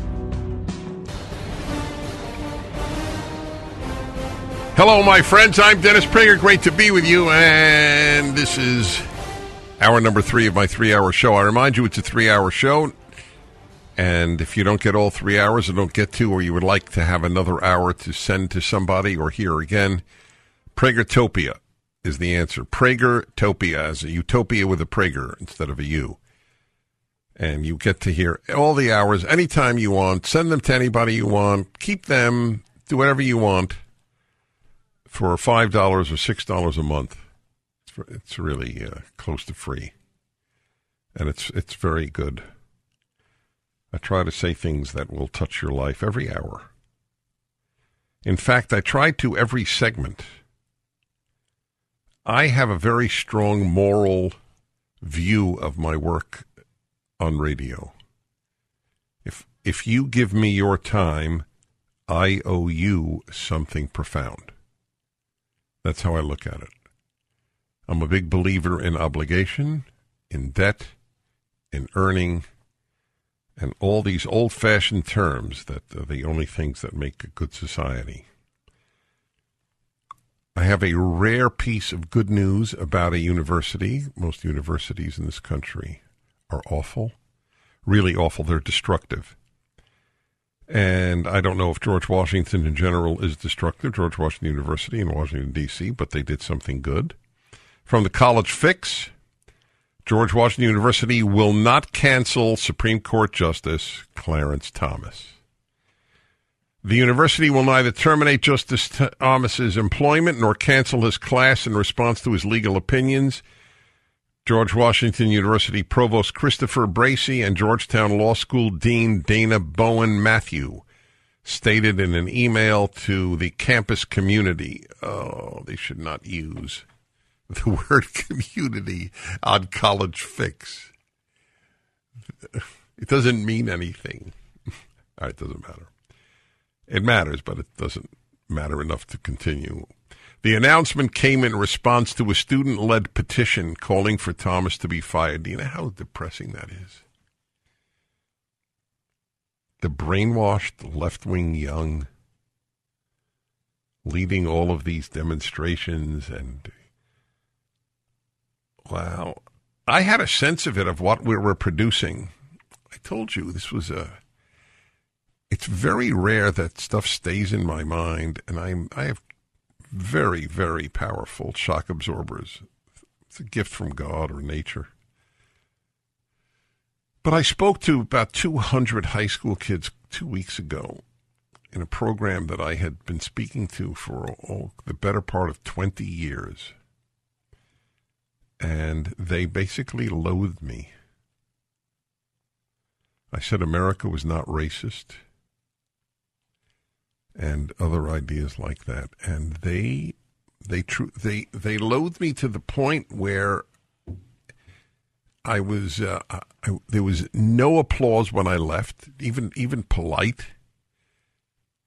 Hello, my friends. I'm Dennis Prager. Great to be with you. And this is hour number three of my three hour show. I remind you, it's a three hour show. And if you don't get all three hours or don't get to, or you would like to have another hour to send to somebody or hear again, Pragertopia is the answer. Pragertopia as a utopia with a Prager instead of a U. And you get to hear all the hours anytime you want. Send them to anybody you want. Keep them. Do whatever you want for $5 or $6 a month. It's, really uh, close to free. And it's, it's very good. I try to say things that will touch your life every hour. In fact, I try to every segment. I have a very strong moral view of my work on radio. If if you give me your time, I owe you something profound. That's how I look at it. I'm a big believer in obligation, in debt, in earning, and all these old fashioned terms that are the only things that make a good society. I have a rare piece of good news about a university. Most universities in this country are awful, really awful. They're destructive. And I don't know if George Washington in general is destructive, George Washington University in Washington, D.C., but they did something good. From the College Fix, George Washington University will not cancel Supreme Court Justice Clarence Thomas. The university will neither terminate Justice Thomas's employment nor cancel his class in response to his legal opinions. George Washington University Provost Christopher Bracey and Georgetown Law School Dean Dana Bowen Matthew stated in an email to the campus community. Oh, they should not use the word community on College Fix. It doesn't mean anything. All right, it doesn't matter. It matters, but it doesn't matter enough to continue. The announcement came in response to a student led petition calling for Thomas to be fired. Do you know how depressing that is? The brainwashed left wing young leading all of these demonstrations and wow I had a sense of it of what we were producing. I told you this was a. It's very rare that stuff stays in my mind, and I'm I have very very powerful shock absorbers. It's a gift from God or nature. But I spoke to about 200 high school kids two weeks ago in a program that I had been speaking to for oh, the better part of 20 years. And they basically loathed me. I said America was not racist and other ideas like that. And they they tr- they they loathed me to the point where I was uh, I, there was no applause when I left, even even polite.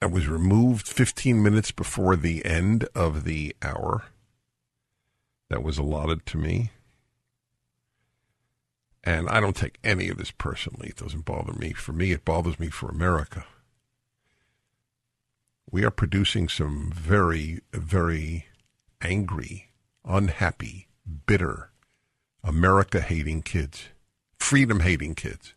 I was removed 15 minutes before the end of the hour that was allotted to me. And I don't take any of this personally. It doesn't bother me. For me, it bothers me for America. We are producing some very, very angry, unhappy, bitter, America hating kids, freedom hating kids.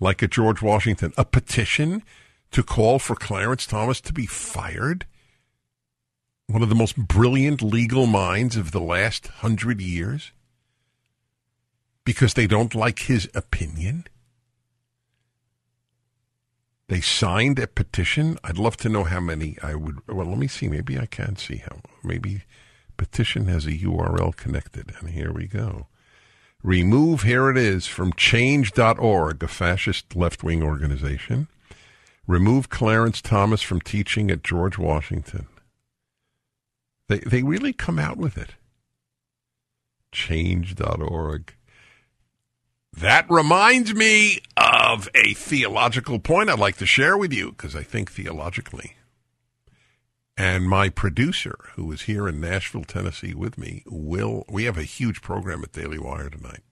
Like a George Washington, a petition to call for Clarence Thomas to be fired? One of the most brilliant legal minds of the last hundred years? Because they don't like his opinion? They signed a petition. I'd love to know how many I would. Well, let me see. Maybe I can see how. Maybe petition has a URL connected. And here we go. Remove, here it is, from change.org, a fascist left wing organization. Remove Clarence Thomas from teaching at George Washington. They, they really come out with it. Change.org. That reminds me of a theological point I'd like to share with you because I think theologically. And my producer, who is here in Nashville, Tennessee with me, will. We have a huge program at Daily Wire tonight.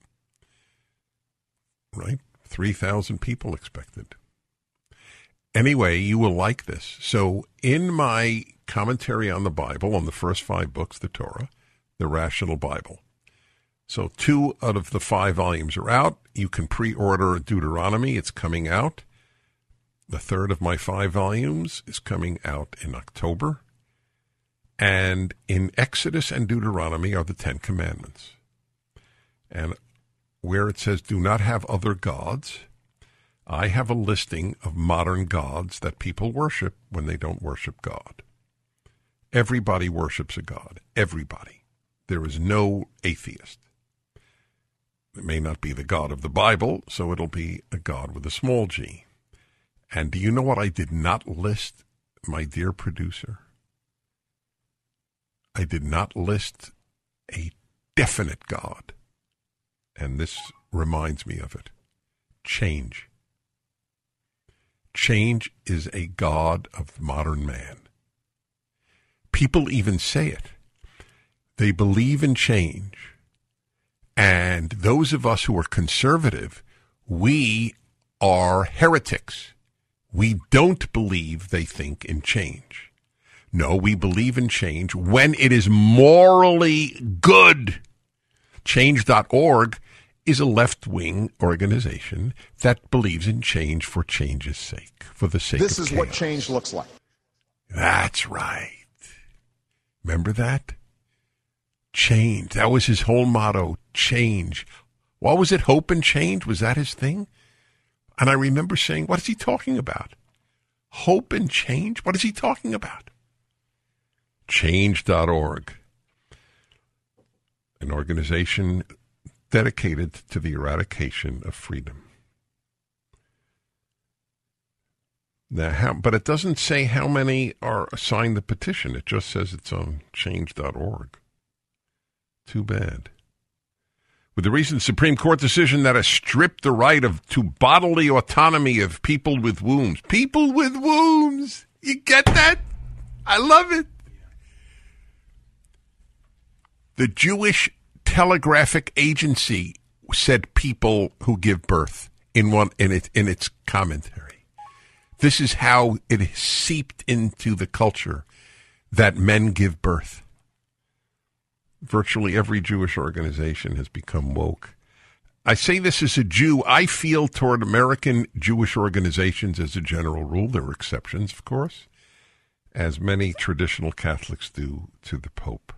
Right? 3,000 people expected. Anyway, you will like this. So, in my commentary on the Bible, on the first five books, the Torah, the Rational Bible. So, two out of the five volumes are out. You can pre order Deuteronomy, it's coming out. The third of my five volumes is coming out in October. And in Exodus and Deuteronomy are the Ten Commandments. And where it says, do not have other gods, I have a listing of modern gods that people worship when they don't worship God. Everybody worships a God. Everybody. There is no atheist. It may not be the God of the Bible, so it'll be a God with a small g. And do you know what I did not list, my dear producer? I did not list a definite God. And this reminds me of it. Change. Change is a God of modern man. People even say it. They believe in change. And those of us who are conservative, we are heretics. We don't believe they think in change. No, we believe in change when it is morally good. Change.org is a left wing organization that believes in change for change's sake, for the sake this is chaos. what change looks like. That's right. Remember that? Change. That was his whole motto. Change. What was it? Hope and change? Was that his thing? And I remember saying, what is he talking about? Hope and change? What is he talking about? Change.org. An organization dedicated to the eradication of freedom. Now, how, but it doesn't say how many are signed the petition. It just says it's on change.org. Too bad. With the recent Supreme Court decision that has stripped the right of to bodily autonomy of people with wombs. People with wombs. You get that? I love it. The Jewish Telegraphic Agency said people who give birth in one in it in its commentary. This is how it seeped into the culture that men give birth. Virtually every Jewish organization has become woke. I say this as a Jew. I feel toward American Jewish organizations as a general rule. There are exceptions, of course, as many traditional Catholics do to the Pope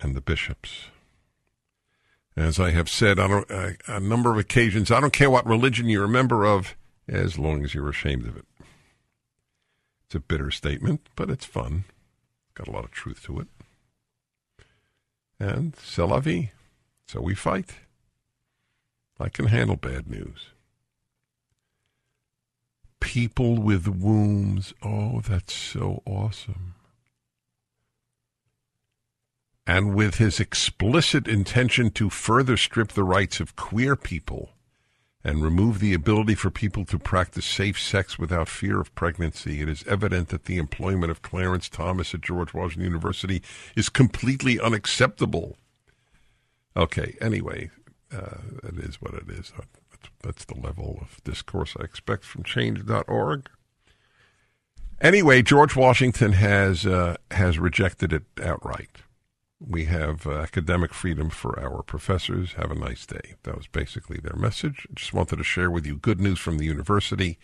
and the bishops. As I have said on a, a number of occasions, I don't care what religion you're a member of, as long as you're ashamed of it. It's a bitter statement, but it's fun. Got a lot of truth to it. And c'est la vie. So we fight. I can handle bad news. People with wombs. Oh, that's so awesome. And with his explicit intention to further strip the rights of queer people and remove the ability for people to practice safe sex without fear of pregnancy, it is evident that the employment of Clarence Thomas at George Washington University is completely unacceptable. Okay, anyway, uh, it is what it is. That's, that's the level of discourse I expect from change.org. Anyway, George Washington has uh, has rejected it outright. We have uh, academic freedom for our professors. Have a nice day. That was basically their message. Just wanted to share with you good news from the university.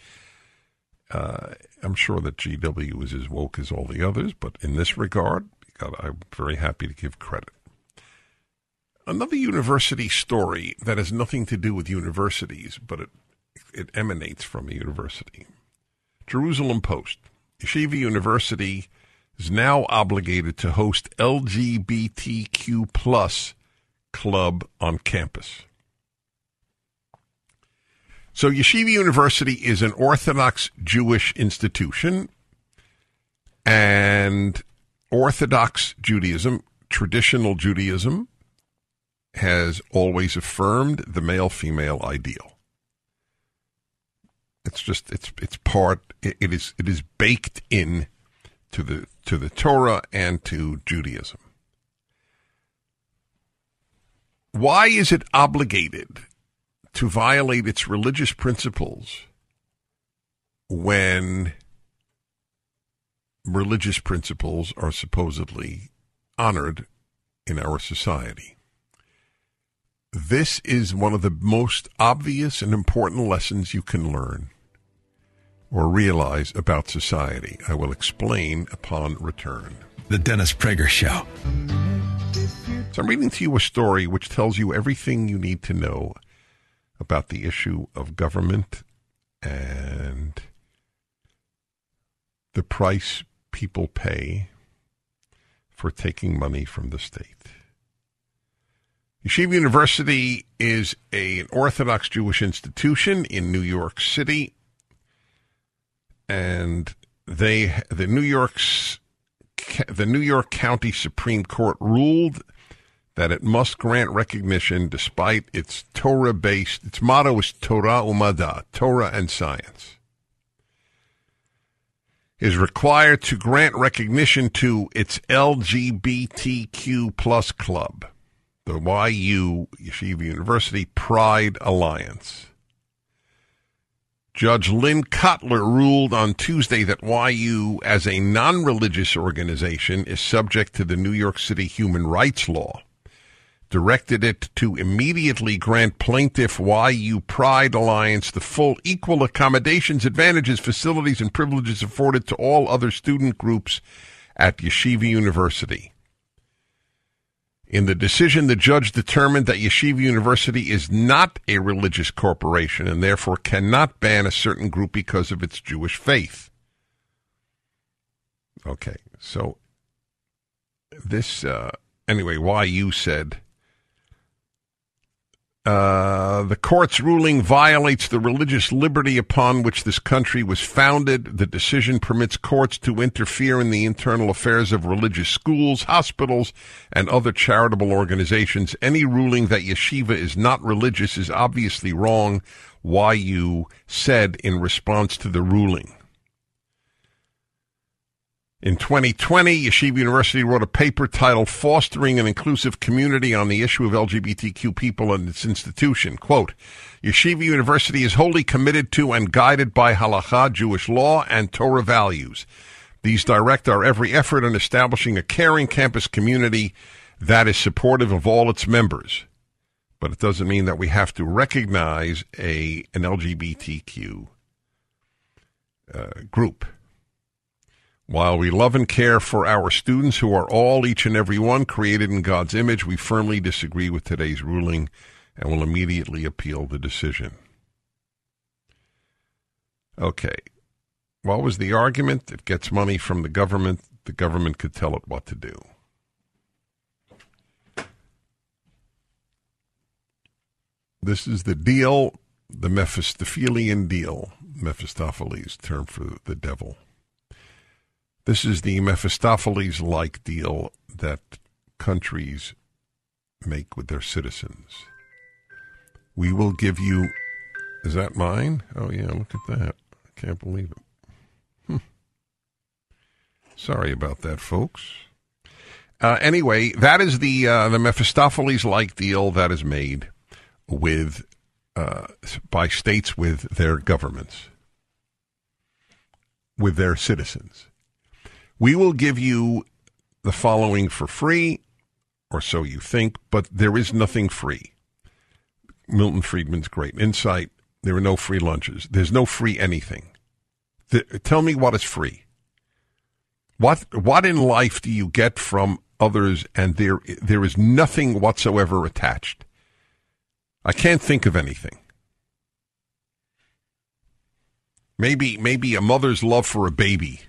Uh, I'm sure that GW is as woke as all the others, but in this regard, I'm very happy to give credit. Another university story that has nothing to do with universities, but it, it emanates from a university. Jerusalem Post. Yeshiva University is now obligated to host LGBTQ plus club on campus. So Yeshiva University is an Orthodox Jewish institution and Orthodox Judaism, traditional Judaism, has always affirmed the male female ideal. It's just it's it's part it is it is baked in to the to the Torah and to Judaism. Why is it obligated to violate its religious principles when religious principles are supposedly honored in our society? This is one of the most obvious and important lessons you can learn or realize about society. I will explain upon return. The Dennis Prager Show. So I'm reading to you a story which tells you everything you need to know about the issue of government and the price people pay for taking money from the state. Yeshiva University is a, an Orthodox Jewish institution in New York City and they the New York's the New York County Supreme Court ruled that it must grant recognition despite its Torah based its motto is Torah Umadda, Torah and science. Is required to grant recognition to its LGBTQ plus club, the YU Yeshiva University Pride Alliance. Judge Lynn Kotler ruled on Tuesday that YU, as a non religious organization, is subject to the New York City human rights law, directed it to immediately grant plaintiff YU Pride Alliance the full equal accommodations, advantages, facilities, and privileges afforded to all other student groups at Yeshiva University. In the decision, the judge determined that Yeshiva University is not a religious corporation and therefore cannot ban a certain group because of its Jewish faith. Okay, so this, uh, anyway, YU said uh, the court's ruling violates the religious liberty upon which this country was founded. The decision permits courts to interfere in the internal affairs of religious schools, hospitals, and other charitable organizations. Any ruling that yeshiva is not religious is obviously wrong, YU said in response to the ruling. In 2020, Yeshiva University wrote a paper titled Fostering an Inclusive Community on the Issue of LGBTQ People and its Institution. Quote, Yeshiva University is wholly committed to and guided by halacha, Jewish law, and Torah values. These direct our every effort in establishing a caring campus community that is supportive of all its members. But it doesn't mean that we have to recognize a an LGBTQ uh, group. While we love and care for our students who are all, each and every one, created in God's image, we firmly disagree with today's ruling and will immediately appeal the decision. Okay. What was the argument? It gets money from the government. The government could tell it what to do. This is the deal, the Mephistophelian deal, Mephistopheles, term for the devil. This is the Mephistopheles like deal that countries make with their citizens. We will give you. Is that mine? Oh, yeah, look at that. I can't believe it. Hmm. Sorry about that, folks. Uh, anyway, that is the uh, the Mephistopheles like deal that is made with uh, by states with their governments, with their citizens. We will give you the following for free, or so you think, but there is nothing free. Milton Friedman's great insight. There are no free lunches. There's no free anything. The, tell me what is free. What what in life do you get from others and there there is nothing whatsoever attached? I can't think of anything. Maybe maybe a mother's love for a baby.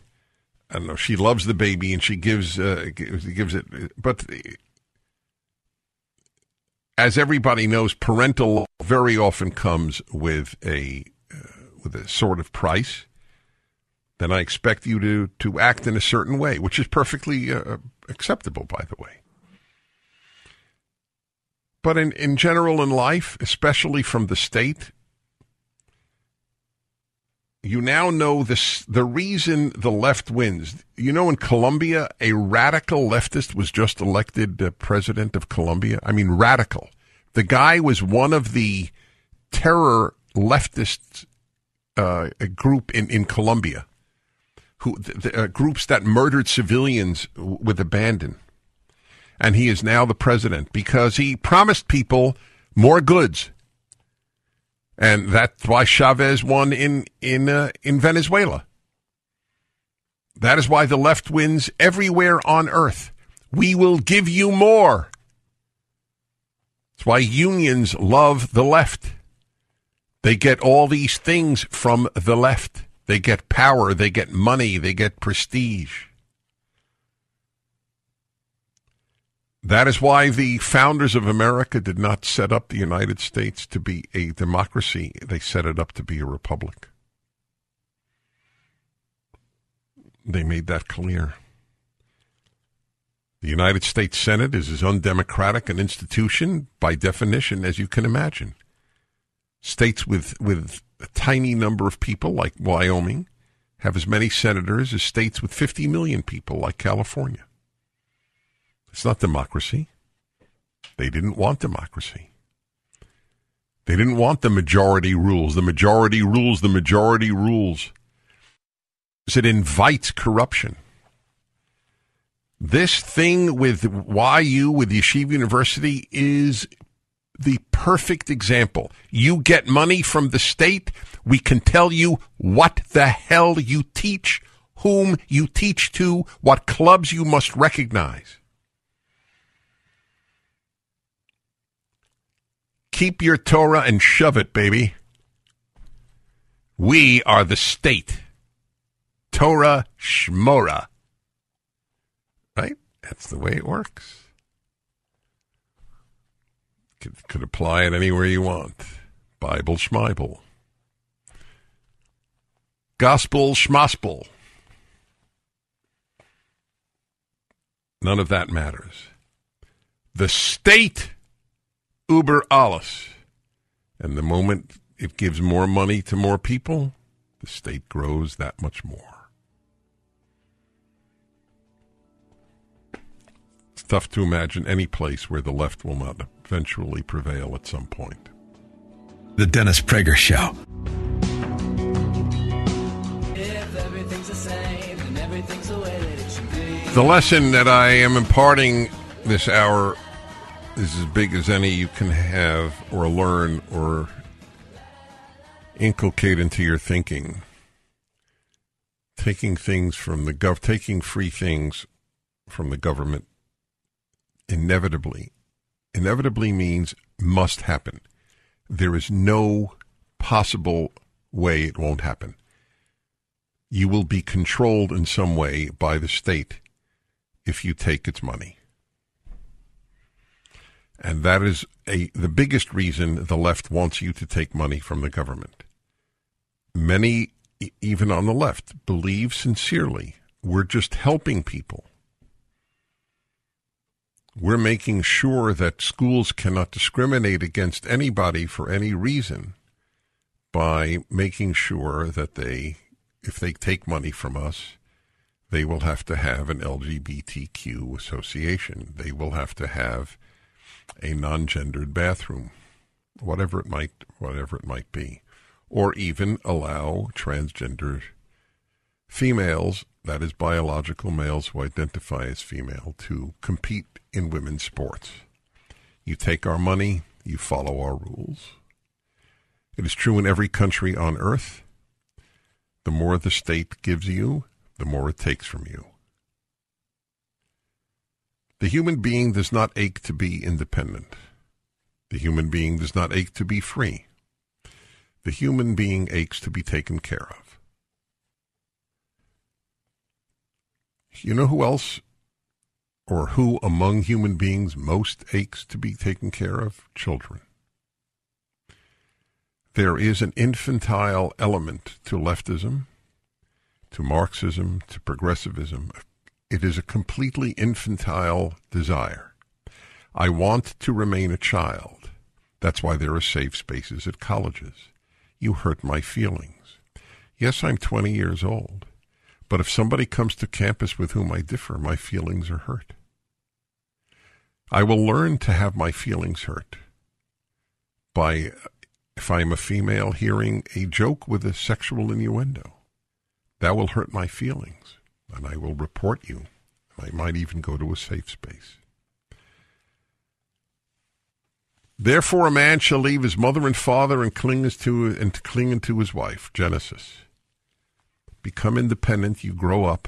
I don't know. She loves the baby and she gives uh, gives, it, but as everybody knows, parental very often comes with a uh, with a sort of price. Then I expect you to to act in a certain way, which is perfectly uh, acceptable, by the way. But in, in general in life, especially from the state, you now know this the reason the left wins. You know, in Colombia, a radical leftist was just elected uh, president of Colombia. I mean, radical. The guy was one of the terror leftist uh, group in, in Colombia, who the, the, uh, groups that murdered civilians with abandon and he is now the president because he promised people more goods. And that's why Chavez won in in uh, in Venezuela. That is why the left wins everywhere on earth. We will give you more. That's why unions love the left. They get all these things from the left. They get power, they get money, they get prestige. That is why the founders of America did not set up the United States to be a democracy. They set it up to be a republic. They made that clear. The United States Senate is as undemocratic an institution by definition as you can imagine. States with, with a tiny number of people, like Wyoming, have as many senators as states with 50 million people, like California. It's not democracy. They didn't want democracy. They didn't want the majority rules. The majority rules, the majority rules. It invites corruption. This thing with YU, with Yeshiva University, is the perfect example. You get money from the state, we can tell you what the hell you teach, whom you teach to, what clubs you must recognize. Keep your Torah and shove it, baby. We are the state. Torah Shmora. Right? That's the way it works. Could, could apply it anywhere you want. Bible Schmeibel. Gospel Schmospel. None of that matters. The state uber alles. And the moment it gives more money to more people, the state grows that much more. It's tough to imagine any place where the left will not eventually prevail at some point. The Dennis Prager Show. The same The lesson that I am imparting this hour is as big as any you can have or learn or inculcate into your thinking. Taking things from the gov, taking free things from the government inevitably, inevitably means must happen. There is no possible way it won't happen. You will be controlled in some way by the state if you take its money. And that is a the biggest reason the left wants you to take money from the government. Many even on the left believe sincerely we're just helping people. We're making sure that schools cannot discriminate against anybody for any reason by making sure that they if they take money from us they will have to have an LGBTQ association. They will have to have a non-gendered bathroom, whatever it might whatever it might be, or even allow transgender females, that is biological males who identify as female, to compete in women's sports. You take our money, you follow our rules. It is true in every country on earth. The more the state gives you, the more it takes from you. The human being does not ache to be independent. The human being does not ache to be free. The human being aches to be taken care of. You know who else or who among human beings most aches to be taken care of? Children. There is an infantile element to leftism to Marxism, to progressivism. It is a completely infantile desire. I want to remain a child. That's why there are safe spaces at colleges. You hurt my feelings. Yes, I'm 20 years old, but if somebody comes to campus with whom I differ, my feelings are hurt. I will learn to have my feelings hurt by, if I am a female, hearing a joke with a sexual innuendo. That will hurt my feelings, and I will report you. I might even go to a safe space. Therefore, a man shall leave his mother and father and cling to and cling to his wife. Genesis. Become independent. You grow up.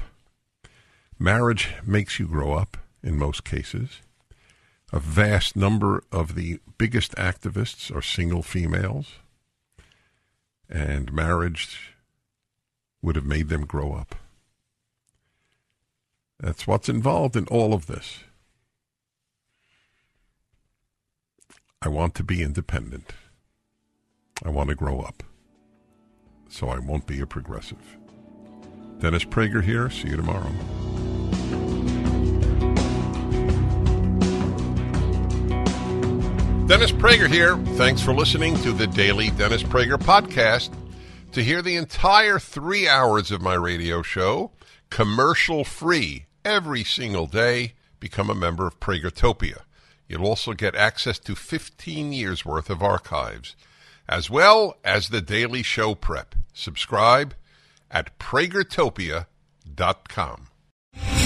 Marriage makes you grow up in most cases. A vast number of the biggest activists are single females, and marriage would have made them grow up. That's what's involved in all of this. I want to be independent. I want to grow up. So I won't be a progressive. Dennis Prager here. See you tomorrow. Dennis Prager here. Thanks for listening to the Daily Dennis Prager podcast. To hear the entire three hours of my radio show, commercial free, every single day, become a member of Pragertopia. You'll also get access to 15 years worth of archives, as well as the daily show prep. Subscribe at pragertopia.com.